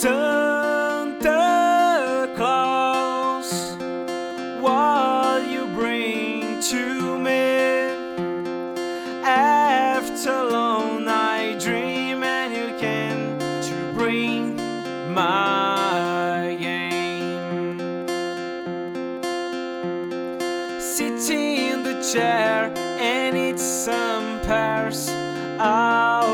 Santa Claus, what you bring to Sitting in the chair and eat some pears, waiting